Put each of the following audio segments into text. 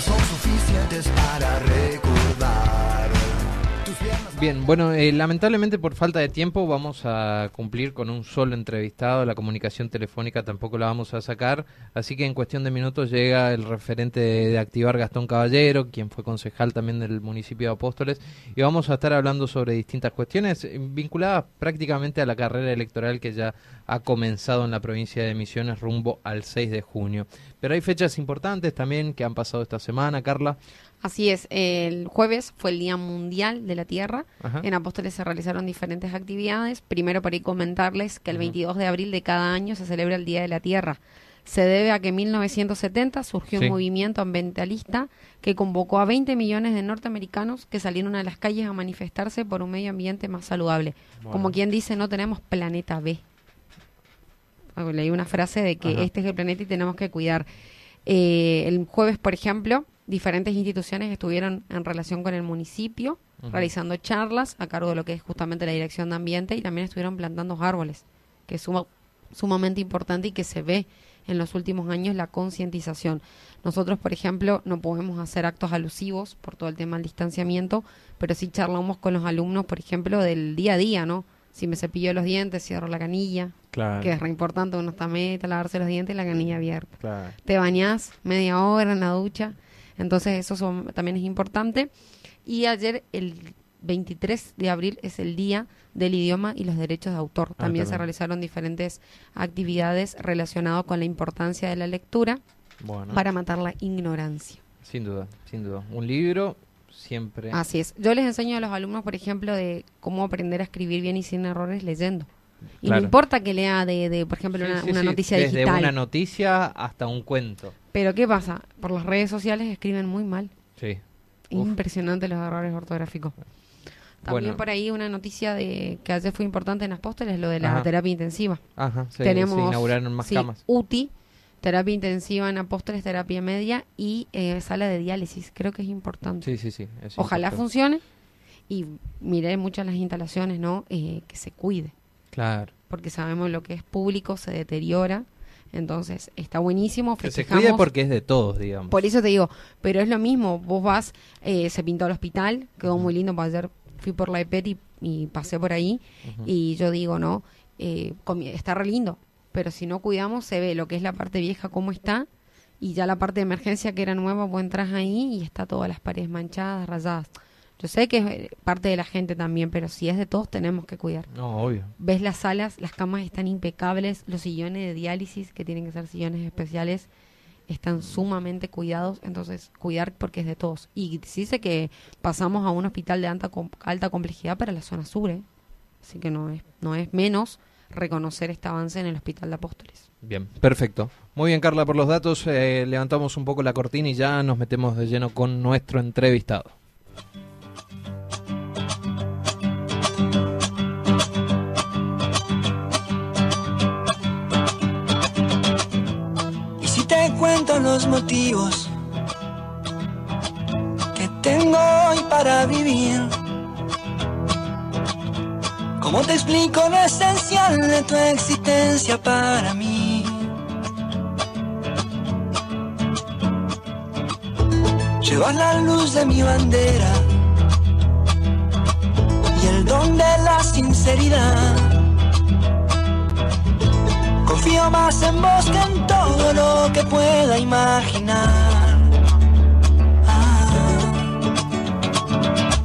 son suficientes para Bien, bueno, eh, lamentablemente por falta de tiempo vamos a cumplir con un solo entrevistado, la comunicación telefónica tampoco la vamos a sacar, así que en cuestión de minutos llega el referente de, de Activar Gastón Caballero, quien fue concejal también del municipio de Apóstoles, y vamos a estar hablando sobre distintas cuestiones vinculadas prácticamente a la carrera electoral que ya ha comenzado en la provincia de Misiones rumbo al 6 de junio. Pero hay fechas importantes también que han pasado esta semana, Carla. Así es, el jueves fue el Día Mundial de la Tierra. Ajá. En Apóstoles se realizaron diferentes actividades. Primero, para ir comentarles que el 22 de abril de cada año se celebra el Día de la Tierra. Se debe a que en 1970 surgió Sí. un movimiento ambientalista que convocó a 20 millones de norteamericanos que salieron a las calles a manifestarse por un medio ambiente más saludable. Como quien dice, no tenemos planeta B. Ah, Leí una frase de que Ajá. este es el planeta y tenemos que cuidar. Eh, el jueves, por ejemplo, diferentes instituciones estuvieron en relación con el municipio, realizando charlas a cargo de lo que es justamente la dirección de ambiente y también estuvieron plantando árboles, que es suma- sumamente importante y que se ve en los últimos años la concientización. Nosotros, por ejemplo, no podemos hacer actos alusivos por todo el tema del distanciamiento, pero sí charlamos con los alumnos, por ejemplo, del día a día, ¿no? Si me cepillo los dientes, cierro la canilla, Claro. que es re importante, uno está meta, lavarse los dientes y la canilla abierta claro. te bañás media hora en la ducha. Entonces eso son- también es importante. Y ayer, el 23 de abril, es el Día del Idioma y los Derechos de Autor. Ah, También se realizaron diferentes actividades relacionadas con la importancia de la lectura Bueno. para matar la ignorancia. Sin duda, sin duda. Un libro siempre. Así es. Yo les enseño a los alumnos, por ejemplo, de cómo aprender a escribir bien y sin errores leyendo. Y Claro. no importa que lea de, de, por ejemplo, Sí, una, sí, una sí, noticia Desde digital. una noticia hasta un cuento. Pero ¿qué pasa? Por las redes sociales escriben muy mal. Sí. Uf. Impresionante los errores ortográficos. También Bueno. por ahí una noticia de que ayer fue importante en Apóstoles, lo de la Ajá. terapia intensiva. Ajá, Tenemos se inauguraron más sí, camas. UTI, terapia intensiva en Apóstoles, terapia media y eh, sala de diálisis. Creo que es importante. Sí, sí, sí. Ojalá importante. funcione y miré muchas las instalaciones, ¿no? Eh, que se cuide, Claro. porque sabemos lo que es público se deteriora. Entonces, está buenísimo. Que se cuide porque es de todos, digamos. por eso te digo, pero es lo mismo, vos vas, eh, se pintó el hospital, quedó muy lindo, ayer fui por la EPET y, y pasé por ahí, y yo digo, no, eh, está re lindo, pero si no cuidamos se ve lo que es la parte vieja, cómo está, y ya la parte de emergencia que era nueva, vos entras ahí y está todas las paredes manchadas, rayadas. Yo sé que es eh, parte de la gente también, pero si es de todos tenemos que cuidar. No, obvio. Ves las salas, las camas están impecables, los sillones de diálisis, que tienen que ser sillones especiales, están sumamente cuidados, entonces cuidar porque es de todos. Y dice que pasamos a un hospital de alta, com- alta complejidad para la zona sur, ¿eh? así que no es, no es menos reconocer este avance en el hospital de Apóstoles. Bien, perfecto. Muy bien, Carla, por los datos. eh, levantamos un poco la cortina y ya nos metemos de lleno con nuestro entrevistado. Motivos que tengo hoy para vivir, ¿cómo te explico lo esencial de tu existencia para mí? Llevas la luz de mi bandera y el don de la sinceridad. Confío más en vos que en todo lo que pueda imaginar. Ah.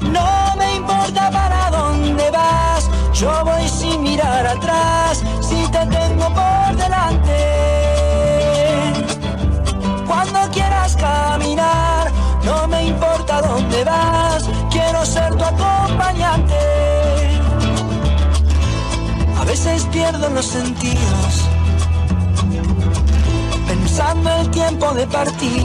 No me importa para dónde vas, yo voy sin mirar atrás, si te tengo por delante. Cuando quieras caminar, no me importa dónde vas, quiero ser tu acompañante. A veces pierdo los sentidos pensando el tiempo de partir.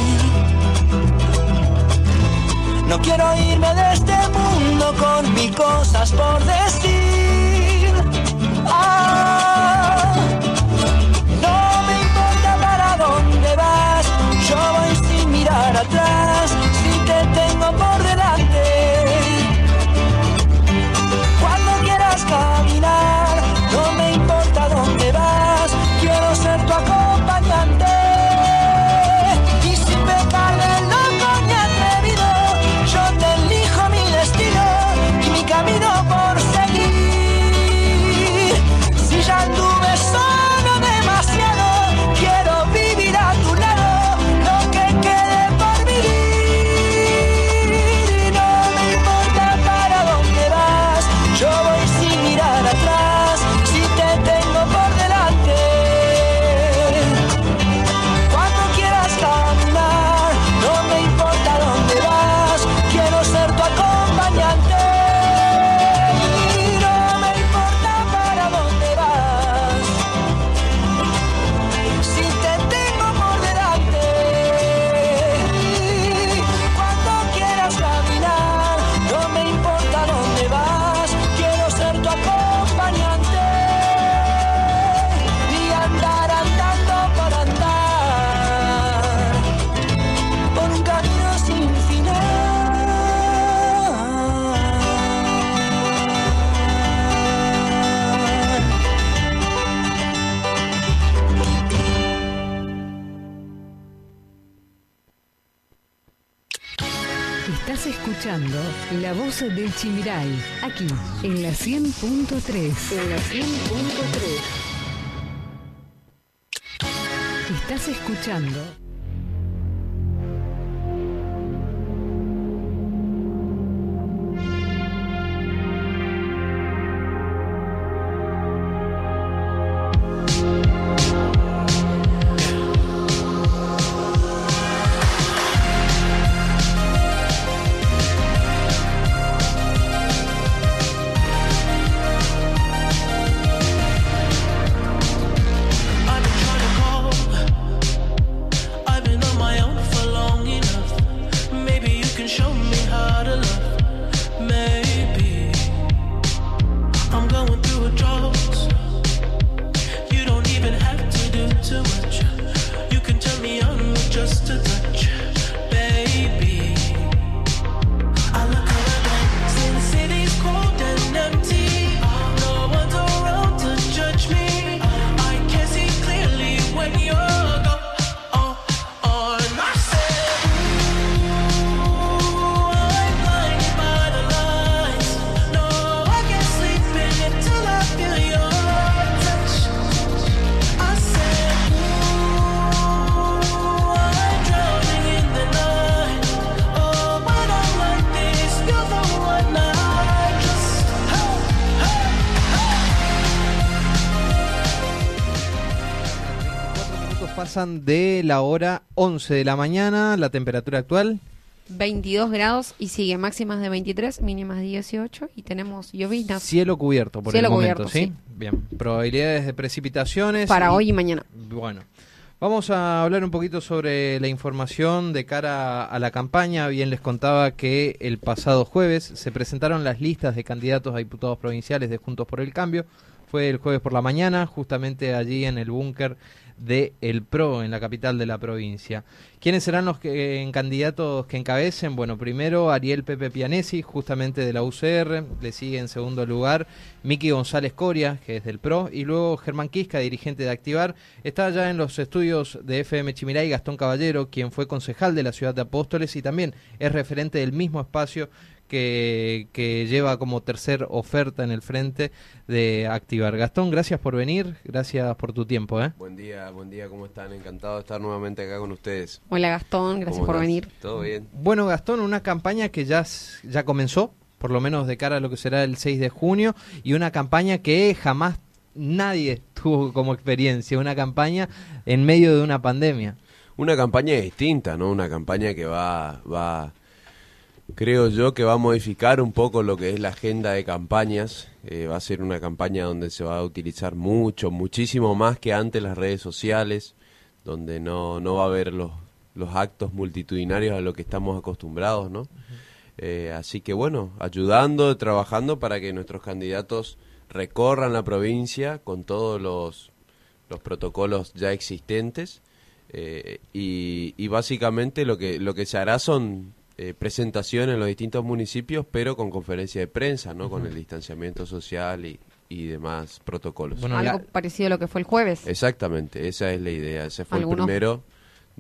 No quiero irme de este mundo con mil cosas por decir. Escuchando La Voz del Chimiray, aquí en la 100.3. En la 100.3. Estás escuchando pasan de la hora 11 de la mañana, la temperatura actual. 22 grados y sigue máximas de 23, mínimas de 18 y tenemos llovinas Cielo cubierto por Cielo el momento, cubierto, ¿sí? sí. Bien. Probabilidades de precipitaciones. para hoy y mañana. Bueno, vamos a hablar un poquito sobre la información de cara a la campaña. Bien les contaba que el pasado jueves se presentaron las listas de candidatos a diputados provinciales de Juntos por el Cambio. Fue el jueves por la mañana, justamente allí en el búnker de El PRO, en la capital de la provincia. ¿Quiénes serán los que, candidatos que encabecen? Bueno, primero Ariel Pepe Pianesi, justamente de la UCR, le sigue en segundo lugar Miki González Coria, que es del PRO, y luego Germán Quisca, dirigente de Activar. Está ya en los estudios de FM Chimiray Gastón Caballero, quien fue concejal de la ciudad de Apóstoles y también es referente del mismo espacio que, que lleva como tercer oferta en el frente de Activar. Gastón, gracias por venir, gracias por tu tiempo. ¿eh? Buen día, buen día, ¿cómo están? Encantado de estar nuevamente acá con ustedes. Hola Gastón, gracias ¿Cómo por venir. ¿Todo bien? Bueno, Gastón, una campaña que ya, ya comenzó, por lo menos de cara a lo que será el 6 de junio, y una campaña que jamás nadie tuvo como experiencia, una campaña en medio de una pandemia. Una campaña distinta, ¿no? Una campaña que va, va, creo yo que va a modificar un poco lo que es la agenda de campañas. Eh, va a ser una campaña donde se va a utilizar mucho, muchísimo más que antes las redes sociales, donde no, no va a haber los, los actos multitudinarios a lo que estamos acostumbrados, ¿no? Eh, así que bueno, ayudando, trabajando para que nuestros candidatos recorran la provincia con todos los, los protocolos ya existentes eh, y, y básicamente lo que lo que se hará son eh, presentaciones en los distintos municipios, pero con conferencia de prensa, ¿no? Con el distanciamiento social y, y demás protocolos. Bueno, Algo la- parecido a lo que fue el jueves. Exactamente, esa es la idea. Ese fue Algunos- el primero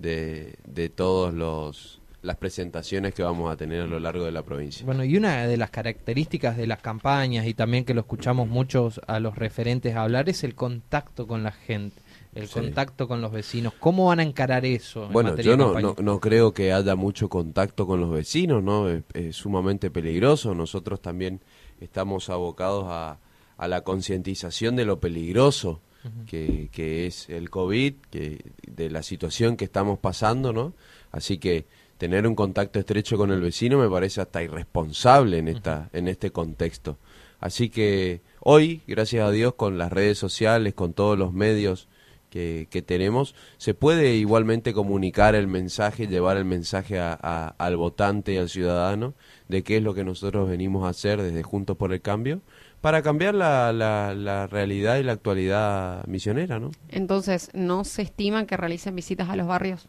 de, de todos los las presentaciones que vamos a tener a lo largo de la provincia. Bueno, y una de las características de las campañas y también que lo escuchamos muchos a los referentes hablar es el contacto con la gente, el Sí. contacto con los vecinos. ¿Cómo van a encarar eso? en Bueno, yo no, no, no creo que haya mucho contacto con los vecinos, ¿no? Es, es sumamente peligroso. Nosotros también estamos abocados a, a la concientización de lo peligroso que, que es el COVID, que, de la situación que estamos pasando, ¿no? Así que tener un contacto estrecho con el vecino me parece hasta irresponsable en, esta, en este contexto. Así que hoy, gracias a Dios, con las redes sociales, con todos los medios que, que tenemos, se puede igualmente comunicar el mensaje, llevar el mensaje a- a- al votante y al ciudadano de qué es lo que nosotros venimos a hacer desde Juntos por el Cambio para cambiar la, la, la realidad y la actualidad misionera, ¿no? Entonces, ¿no se estima que realicen visitas a los barrios?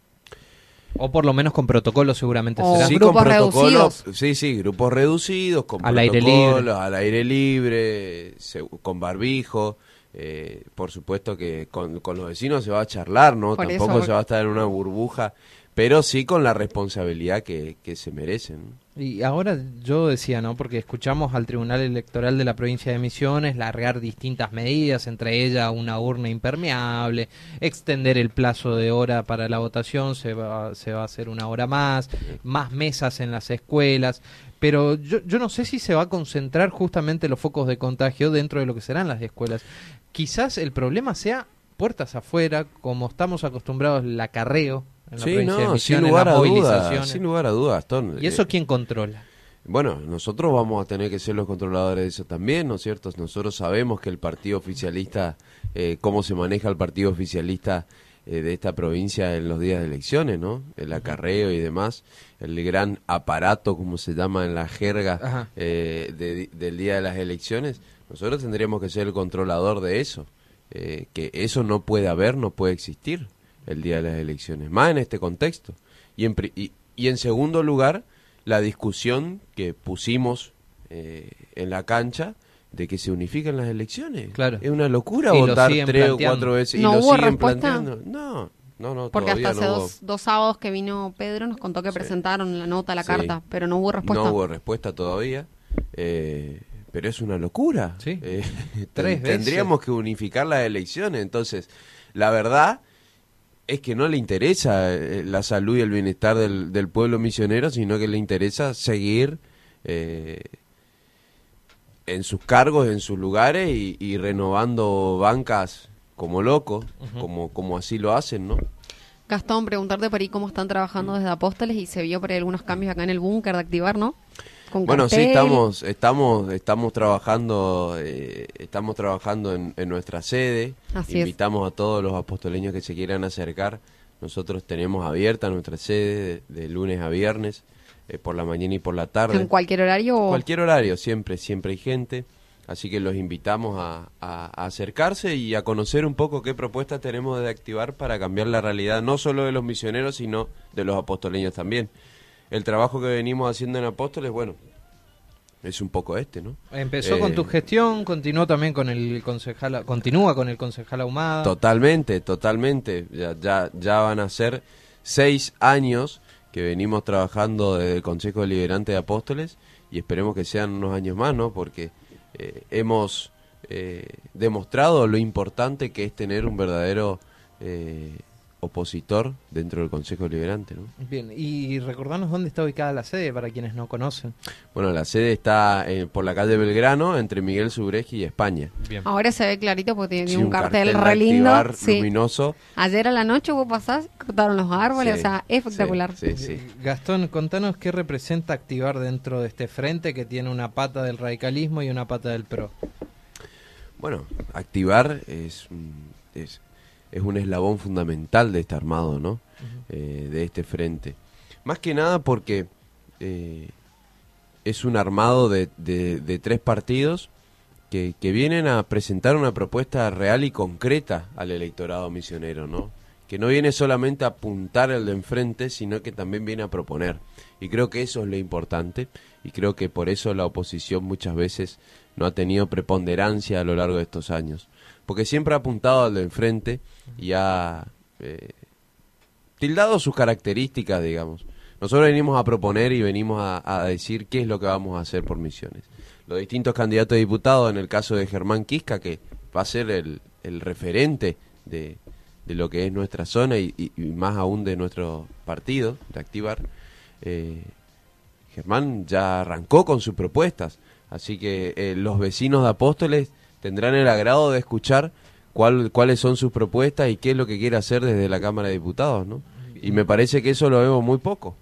O por lo menos con protocolo seguramente O será. Sí, grupos reducidos. Sí, sí, grupos reducidos, con Al aire protocolos, libre. al aire libre, se- con barbijo. eh, por supuesto que con, con los vecinos se va a charlar, ¿no? Por Tampoco eso- se va a estar en una burbuja. pero sí con la responsabilidad que, que se merecen. Y ahora yo decía, ¿no? Porque escuchamos al Tribunal Electoral de la provincia de Misiones largar distintas medidas, entre ellas una urna impermeable, extender el plazo de hora para la votación, se va, se va a hacer una hora más, más mesas en las escuelas. Pero yo, yo no sé si se va a concentrar justamente los focos de contagio dentro de lo que serán las escuelas. Quizás el problema sea puertas afuera, como estamos acostumbrados, el acarreo en la Sí, provincia de no, sin lugar a dudas, sin lugar a dudas, Gastón. ¿Y eso Eh, quién controla? Bueno, nosotros vamos a tener que ser los controladores de eso también, ¿no es cierto? Nosotros sabemos que el partido oficialista, eh, cómo se maneja el partido oficialista eh, de esta provincia en los días de elecciones, ¿no? El acarreo y demás, el gran aparato, como se llama en la jerga eh, de- del día de las elecciones, nosotros tendríamos que ser el controlador de eso, que eso no puede haber, no puede existir el día de las elecciones, más en este contexto. Y en, pri- y, y en segundo lugar, la discusión que pusimos eh, en la cancha de que se unifiquen las elecciones. Claro. Es una locura Y lo votar tres o cuatro veces y ¿No lo hubo siguen respuesta? planteando. No, no, no, Porque hasta hace no hubo- dos, dos sábados que vino Pedro nos contó que presentaron la nota, la Sí. carta, pero no hubo respuesta. No hubo respuesta todavía. eh, pero es una locura. Sí. Eh, Tres veces. Tendríamos que unificar las elecciones. Entonces, la verdad es que no le interesa eh, la salud y el bienestar del, del pueblo misionero, sino que le interesa seguir eh, en sus cargos, en sus lugares y, y renovando bancas como locos, como, como así lo hacen, ¿no? Gastón, preguntarte por ahí cómo están trabajando desde Apóstoles y se vio por ahí algunos cambios acá en el búnker de activar, ¿no? Con Bueno, sí estamos, estamos, estamos trabajando, eh, estamos trabajando en, en nuestra sede. Así es. Invitamos a todos los apostoleños que se quieran acercar. Nosotros tenemos abierta nuestra sede de, de lunes a viernes, eh, por la mañana y por la tarde. en cualquier horario. o- Cualquier horario, siempre, siempre hay gente. Así que los invitamos a, a- a acercarse y a conocer un poco qué propuestas tenemos de activar para cambiar la realidad, no solo de los misioneros, sino de los apostoleños también. El trabajo que venimos haciendo en Apóstoles, bueno, es un poco este, ¿no? Empezó Eh, con tu gestión, continuó también con el concejal, continúa con el concejal Ahumada. Totalmente, totalmente. Ya, ya, ya van a ser seis años que venimos trabajando desde el Consejo Deliberante de Apóstoles y esperemos que sean unos años más, ¿no? Porque eh, hemos eh, demostrado lo importante que es tener un verdadero eh, opositor dentro del Consejo Deliberante, ¿no? Bien, y recordanos dónde está ubicada la sede para quienes no conocen. Bueno, la sede está eh, por la calle Belgrano, entre Miguel Subreji y España. Bien. Ahora se ve clarito porque tiene Sí, un, un cartel, cartel re lindo. Sí. luminoso. Ayer a la noche vos pasás, cortaron los árboles, Sí, o sea, espectacular. Sí, sí, sí. Gastón, contanos qué representa activar dentro de este frente que tiene una pata del radicalismo y una pata del PRO. Bueno, activar es, un- es, es un eslabón fundamental de este armado, ¿no? Eh, de este frente. Más que nada porque eh, es un armado de, de- de tres partidos que, que vienen a presentar una propuesta real y concreta al electorado misionero, ¿no? Que no viene solamente a apuntar al de enfrente, sino que también viene a proponer. Y creo que eso es lo importante, y creo que por eso la oposición muchas veces no ha tenido preponderancia a lo largo de estos años. Porque siempre ha apuntado al de enfrente y ha eh, tildado sus características, digamos. Nosotros venimos a proponer y venimos a, decir qué es lo que vamos a hacer por misiones. Los distintos candidatos a diputados, en el caso de Germán Quisca, que va a ser el, referente de, lo que es nuestra zona y más aún de nuestro partido, de Activar, eh, Germán ya arrancó con sus propuestas. Así que eh, los vecinos de Apóstoles tendrán el agrado de escuchar cuál, cuáles son sus propuestas y qué es lo que quiere hacer desde la Cámara de Diputados, ¿no? Y me parece que eso lo vemos muy poco.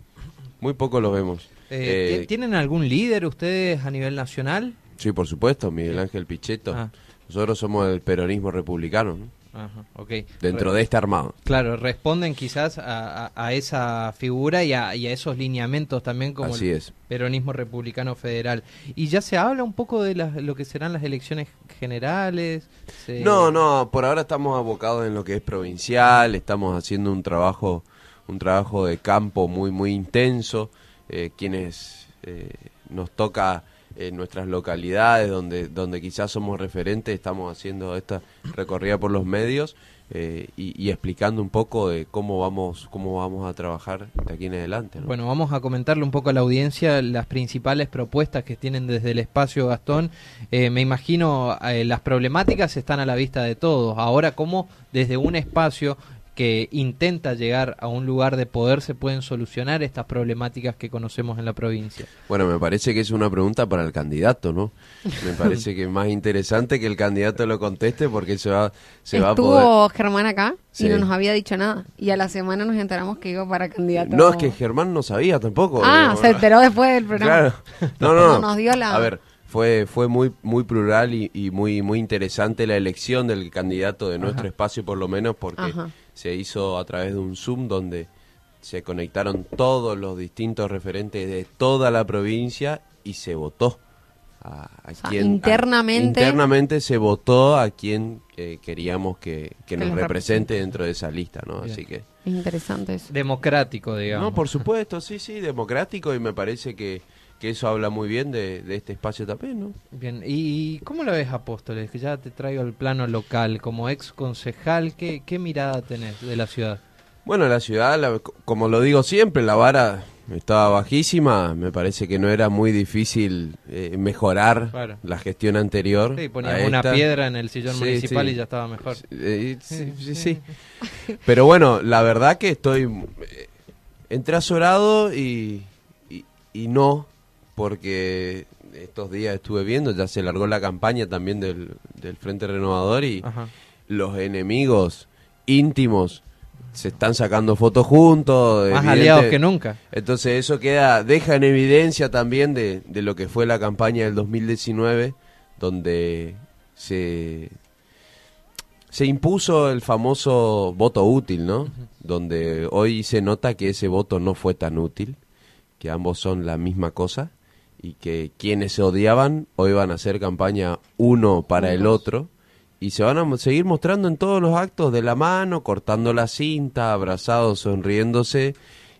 Muy poco lo vemos. Eh, Eh, ¿Tienen algún líder ustedes a nivel nacional? sí, por supuesto, Miguel Ángel Pichetto. Ah. Nosotros somos el peronismo republicano, ¿no? Ajá, ok. Dentro Re- de este armado. Claro, responden quizás a, a- a esa figura y a, y a esos lineamientos también como Así el es. peronismo republicano federal. ¿Y ya se habla un poco de las- lo que serán las elecciones generales? Se- No, no, por ahora estamos abocados en lo que es provincial, estamos haciendo un trabajo, un trabajo de campo muy, muy intenso, eh, quienes eh, nos toca en nuestras localidades donde, donde quizás somos referentes, estamos haciendo esta recorrida por los medios eh, y, y explicando un poco de cómo vamos, cómo vamos a trabajar de aquí en adelante. ¿no? Bueno, vamos a comentarle un poco a la audiencia las principales propuestas que tienen desde el espacio Gastón. Eh, me imagino eh, las problemáticas están a la vista de todos. Ahora, ¿cómo desde un espacio que intenta llegar a un lugar de poder se pueden solucionar estas problemáticas que conocemos en la provincia? Bueno, me parece que es una pregunta para el candidato, ¿no? Me parece que es más interesante que el candidato lo conteste porque se va, se va a Estuvo poder... Germán acá y no nos había dicho nada. Y a la semana nos enteramos que iba para candidato. No, es que Germán no sabía tampoco. Ah, digamos, se enteró después del programa. Claro. No, no, nos dio la- A ver, fue fue muy muy plural y, y muy muy interesante la elección del candidato de nuestro espacio por lo menos porque Ajá. Se hizo a través de un Zoom donde se conectaron todos los distintos referentes de toda la provincia y se votó a, a sea, quien a- internamente- internamente se votó a quien eh, queríamos que, que nos represente dentro de esa lista, ¿no? Bien. Así que Es interesante eso. Democrático, digamos. no, por supuesto, sí, sí, democrático y me parece que, que eso habla muy bien de, de este espacio también, ¿no? Bien, ¿y cómo lo ves, Apóstoles? Que ya te traigo al plano local, como ex concejal, ¿qué, qué mirada tenés de la ciudad? Bueno, la ciudad, la- como lo digo siempre, la vara estaba bajísima, me parece que no era muy difícil eh, mejorar Claro. la gestión anterior. Sí, a poníamos una piedra en el sillón Sí, municipal sí. y ya estaba mejor. Eh, sí, sí, sí. Pero bueno, la verdad que estoy eh, entre azorado y, y, y no, porque estos días estuve viendo, ya se largó la campaña también del, del Frente Renovador y Ajá. los enemigos íntimos se están sacando fotos juntos. Más evidente- aliados que nunca. entonces eso queda, deja en evidencia también de, de lo que fue la campaña del 2019, donde se, se impuso el famoso voto útil, ¿no? Donde hoy se nota que ese voto no fue tan útil, que ambos son la misma cosa y que quienes se odiaban hoy van a hacer campaña uno para el otro. Y se van a seguir mostrando en todos los actos de la mano, cortando la cinta, abrazados, sonriéndose.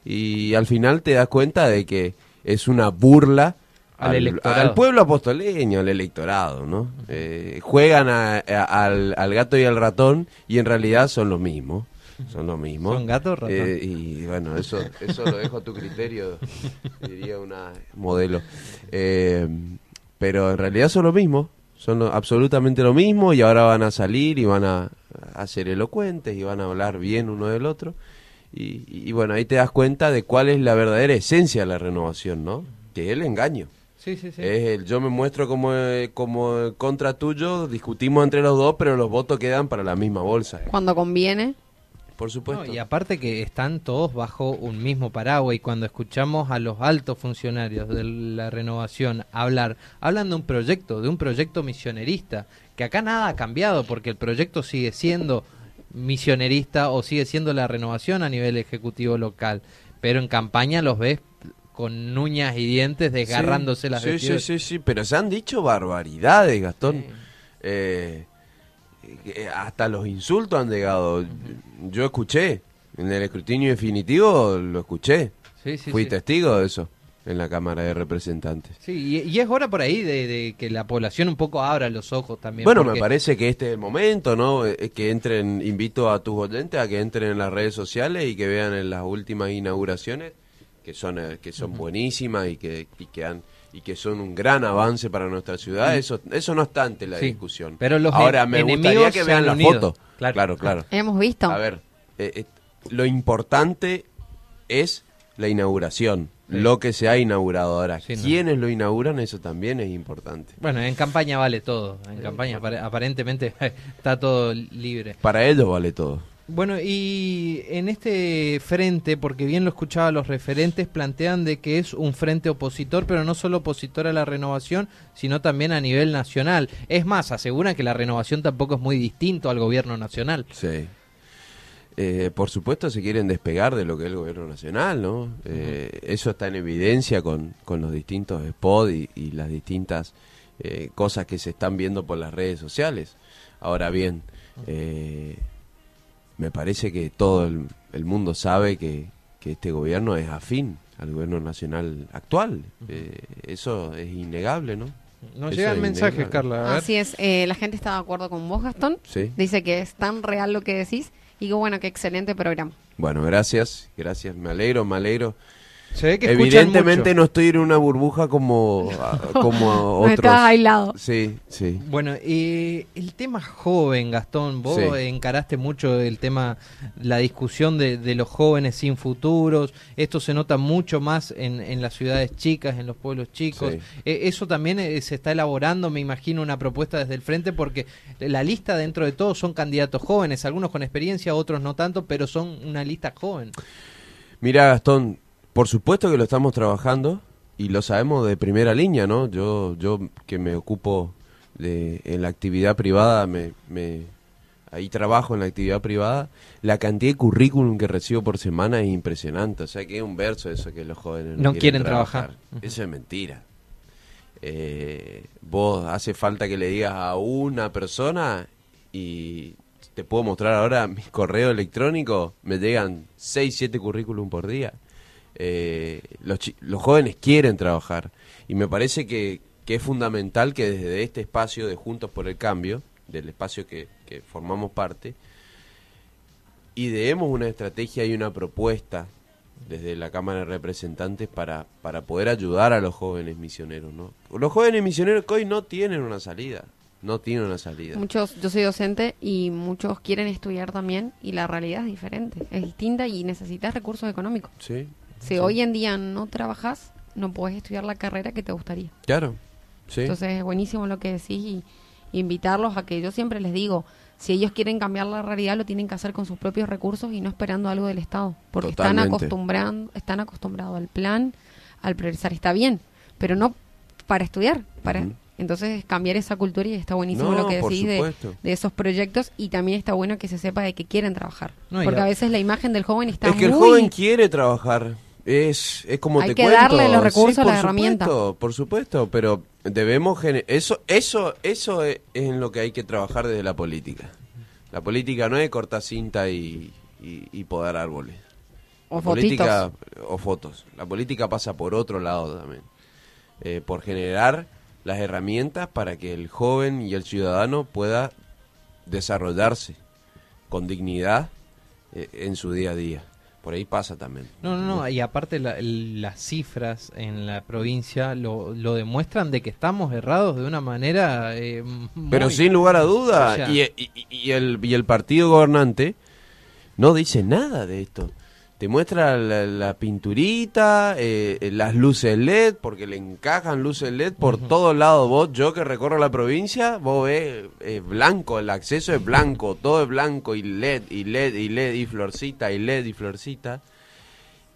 Y al final te das cuenta de que es una burla Al pueblo apostoleño, al electorado, ¿no? Eh, juegan a- a- al, al gato y al ratón y en realidad son los mismos. Son los mismos. ¿Son gato o ratón? Eh, y bueno, eso, eso lo dejo a tu criterio, diría una modelo. Eh, pero en realidad son lo mismo, son lo- absolutamente lo mismo y ahora van a salir y van a, a ser elocuentes y van a hablar bien uno del otro. Y, y bueno, ahí te das cuenta de cuál es la verdadera esencia de la renovación, ¿no? Que es el engaño. Sí, sí, sí. Es el yo me muestro como, eh, como contra tuyo, discutimos entre los dos, pero los votos quedan para la misma bolsa. Cuando conviene. Por supuesto. No, y aparte que están todos bajo un mismo paraguas y cuando escuchamos a los altos funcionarios de la renovación hablar, hablan de un proyecto, de un proyecto misionerista, que acá nada ha cambiado porque el proyecto sigue siendo misionerista o sigue siendo la renovación a nivel ejecutivo local, pero en campaña los ves con uñas y dientes desgarrándose las sí, sí, sí, sí, pero se han dicho barbaridades, Gastón. Eh, que hasta los insultos han llegado. Yo escuché, en el escrutinio definitivo lo escuché. Sí, sí, Fui sí. testigo de eso en la Cámara de Representantes. Sí, y, y es hora por ahí de, de que la población un poco abra los ojos también. Bueno, porque- me parece que este es el momento, ¿no? Eh, Que entren, invito a tus oyentes a que entren en las redes sociales y que vean en las últimas inauguraciones, que son eh, que son buenísimas y que, y que han y que son un gran avance para nuestra ciudad. Eso eso no está ante la Sí, discusión. pero los Ahora me gustaría que vean la unido. foto. Claro. Claro, claro. Hemos visto. A ver, eh, eh, lo importante es la inauguración, Sí. lo que se ha inaugurado ahora. Sí, no. ¿Quiénes lo inauguran? Eso también es importante. Bueno, en campaña vale todo. En campaña apare- aparentemente está todo libre. Para ellos vale todo. Bueno, y en este frente, porque bien lo escuchaba los referentes, plantean de que es un frente opositor, pero no solo opositor a la renovación, sino también a nivel nacional. Es más, aseguran que la renovación tampoco es muy distinto al gobierno nacional. Sí. Eh, por supuesto se quieren despegar de lo que es el gobierno nacional, ¿no? Eh, Eso está en evidencia con, con los distintos spots y, y las distintas eh, cosas que se están viendo por las redes sociales. Ahora bien, eh, me parece que todo el, el mundo sabe que, que este gobierno es afín al gobierno nacional actual. Eh, eso es innegable, ¿no? Nos llegan es mensajes. Carla. Así es, eh, la gente está de acuerdo con vos, Gastón. Sí. Dice que es tan real lo que decís y que bueno, que excelente programa. Bueno, gracias, gracias. Me alegro, me alegro. Se ve que escuchan Evidentemente mucho. no estoy en una burbuja como, a- como No otros. estás aislado. Sí, sí. Bueno, y el tema joven, Gastón, vos Sí. encaraste mucho el tema, la discusión de, de los jóvenes sin futuros, esto se nota mucho más en, en las ciudades chicas, en los pueblos chicos, Sí. Eh, eso también eh, se está elaborando, me imagino, una propuesta desde el frente, porque la lista dentro de todos son candidatos jóvenes, algunos con experiencia, otros no tanto, pero son una lista joven. Mira, Gastón, por supuesto que lo estamos trabajando y lo sabemos de primera línea, ¿no? Yo, yo que me ocupo de, en la actividad privada, me, me, ahí trabajo en la actividad privada, la cantidad de currículum que recibo por semana es impresionante. O sea que es un verso eso que los jóvenes no, No quieren trabajar. Eso es mentira. Eh, vos hace falta que le digas a una persona y te puedo mostrar ahora mi correo electrónico, me llegan 6, 7 currículum por día. Eh, los, los jóvenes quieren trabajar y me parece que, que es fundamental que desde este espacio de Juntos por el Cambio, del espacio que, que formamos parte, ideemos una estrategia y una propuesta desde la Cámara de Representantes para, para poder ayudar a los jóvenes misioneros. ¿no? Los jóvenes misioneros que hoy no tienen una salida, no tienen una salida. Muchos, yo soy docente y muchos quieren estudiar también y la realidad es diferente, es distinta y necesitas recursos económicos. Sí, Si Sí. hoy en día no trabajas, no puedes estudiar la carrera que te gustaría. claro. Sí. Entonces es buenísimo lo que decís y invitarlos a que yo siempre les digo, si ellos quieren cambiar la realidad lo tienen que hacer con sus propios recursos y no esperando algo del Estado, porque están acostumbrando, están acostumbrados al plan, al progresar, está bien, pero no para estudiar, para Ujú. entonces cambiar esa cultura y está buenísimo No, lo que decís de, esos proyectos y también está bueno que se sepa de que quieren trabajar, No, porque a- a veces la imagen del joven está es que el muy joven quiere trabar. Es, es como Hay te que cuento. darle los recursos, Sí, la por herramienta. supuesto, Por supuesto, pero debemos eso eso eso es, es en lo que hay que trabajar desde la política. La política no es cortar cinta y, y, y podar árboles. o La política o fotos. La política pasa por otro lado también. Eh, por generar las herramientas para que el joven y el ciudadano pueda desarrollarse con dignidad eh, en su día a día. Por ahí pasa también. No, no, no, y aparte la- las cifras en la provincia lo, lo demuestran de que estamos errados de una manera... eh, muy- Pero sin lugar a duda, O sea- y, y- y el, y el partido gobernante no dice nada de esto. Te muestra la, la pinturita, eh, eh, las luces LED, porque le encajan luces LED por todos lados. Vos, yo que recorro la provincia, vos ves eh, blanco, el acceso es blanco, todo es blanco y LED, y LED, y LED, y florcita, y LED, y florcita.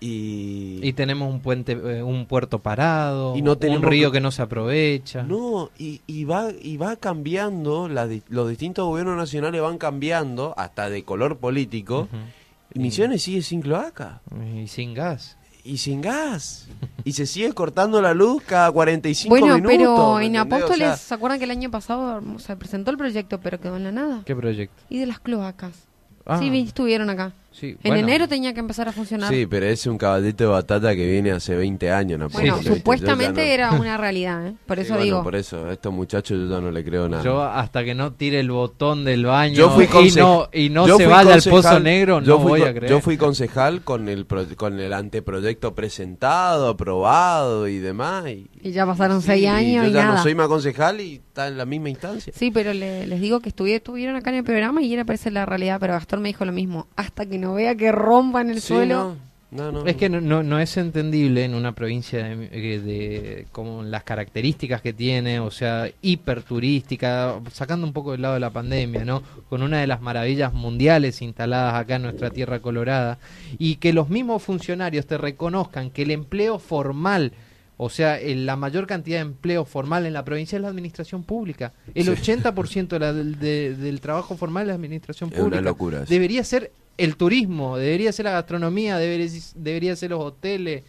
Y, Y tenemos un puente, eh, un puerto parado, Y no un río que- no se aprovecha. No, y, y va y va cambiando, la los distintos gobiernos nacionales van cambiando, hasta de color político, Misiones sigue sin cloaca Y sin gas. y sin gas. y se sigue cortando la luz cada 45 Bueno, minutos. pero ¿me en? O Apóstoles, sea, ¿se acuerdan que el año pasado se presentó el proyecto, pero quedó en la nada? ¿Qué proyecto? Y de las cloacas. Ah. Sí, vi- estuvieron acá. Sí, En bueno. enero tenía que empezar a funcionar. sí, pero es un caballito de batata que viene hace 20 años. ¿no? bueno, ya supuestamente no- era una realidad, ¿eh? Por Sí, eso bueno, digo. por eso, a estos muchachos yo ya no le creo nada. Yo hasta que no tire el botón del baño Yo fui y no, y no yo se fui vaya al pozo negro, yo no fui voy a creer. Yo fui concejal con el pro- con el anteproyecto presentado, aprobado y demás. Y, Y ya pasaron sí, seis años yo y ya nada. no soy más concejal y está en la misma instancia. Sí, pero le- les digo que estuvi- estuvieron acá en el programa y era parece la realidad, pero Gastón me dijo lo mismo. Hasta que no vea que rompan el Sí, suelo. no, no, no. Es que no, no, no es entendible en una provincia de, eh, de- con las características que tiene, o sea, hiperturística, sacando un poco del lado de la pandemia, ¿no? Con una de las maravillas mundiales instaladas acá en nuestra tierra colorada, y que los mismos funcionarios te reconozcan que el empleo formal, o sea, el- la mayor cantidad de empleo formal en la provincia es la administración pública. El Sí. 80% de la- del, de- del trabajo formal es la administración Es una pública. locura eso. Debería ser el turismo, debería ser la gastronomía, debería, debería ser los hoteles.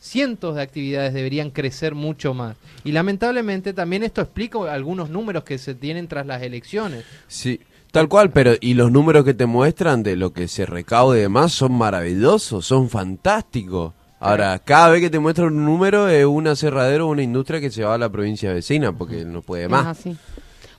Cientos de actividades deberían crecer mucho más. Y lamentablemente también esto explica algunos números que se tienen tras las elecciones. Sí, tal cual, pero y los números que te muestran de lo que se recaude y demás son maravillosos, son fantásticos. Ahora, cada vez que te muestran un número es un aserradero o una industria que se va a la provincia vecina porque no puede Es más. así.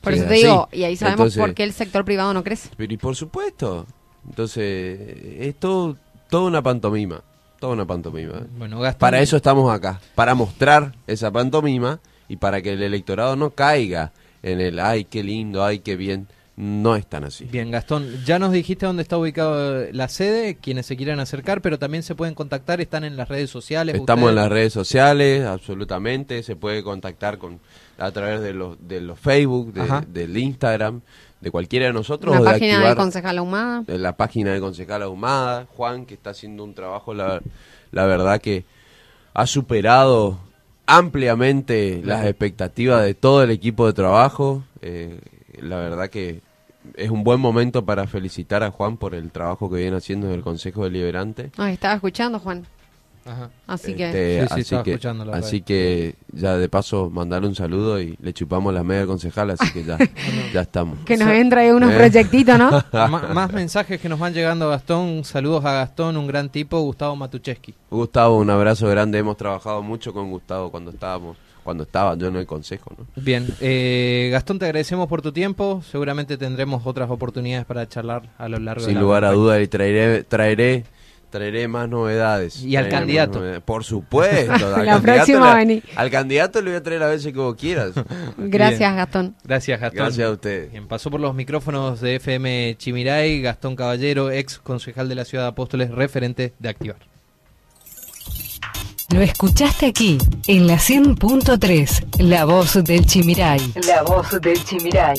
Por Sí, eso te así. digo, y ahí sabemos Entonces- por qué el sector privado no crece. Pero y por supuesto. Entonces, es todo, toda una pantomima. Toda una pantomima. Bueno, Gastón, Para eso estamos acá. Para mostrar esa pantomima y para que el electorado no caiga en el ay, qué lindo, ay, qué bien. No es tan así. Bien, Gastón, ya nos dijiste dónde está ubicado la sede, quienes se quieran acercar, pero también se pueden contactar, están en las redes sociales. Estamos en las redes sociales, absolutamente. Se puede contactar con a través de los, de los Facebook, de- del Instagram, de cualquiera de nosotros. La o de página del activar concejal Ahumada. en la página de Concejal Ahumada. Juan, que está haciendo un trabajo, la, la verdad que ha superado ampliamente las expectativas de todo el equipo de trabajo. Eh, la verdad que es un buen momento para felicitar a Juan por el trabajo que viene haciendo en el Consejo Deliberante. Estaba escuchando, Juan. Ajá. Así que Este, Sí, sí, así estaba que, así que ya de paso mandar un saludo y le chupamos la media concejal, así que ya, ya estamos. que nos habían traído unos Eh. proyectitos, ¿no? Más mensajes que nos van llegando, Gastón. Saludos a Gastón, un gran tipo, Gustavo Matucheski. Gustavo, un abrazo grande. Hemos trabajado mucho con Gustavo cuando estábamos, cuando estaba yo en el consejo, ¿no? Bien, eh, Gastón, te agradecemos por tu tiempo. Seguramente tendremos otras oportunidades para charlar a lo largo de Sin la lugar a dudas y traeré, traeré, traeré más novedades. Y al candidato. Por supuesto. al La candidato próxima le- vení. Al candidato le voy a traer las veces que vos quieras. Gracias, Bien. Gastón. Gracias, Gastón. Gracias a ustedes. Bien, pasó por los micrófonos de FM Chimiray, Gastón Caballero, ex concejal de la ciudad de Apóstoles, referente de Activar. Lo escuchaste aquí, en la 100.3, La Voz del Chimiray. La Voz del Chimiray.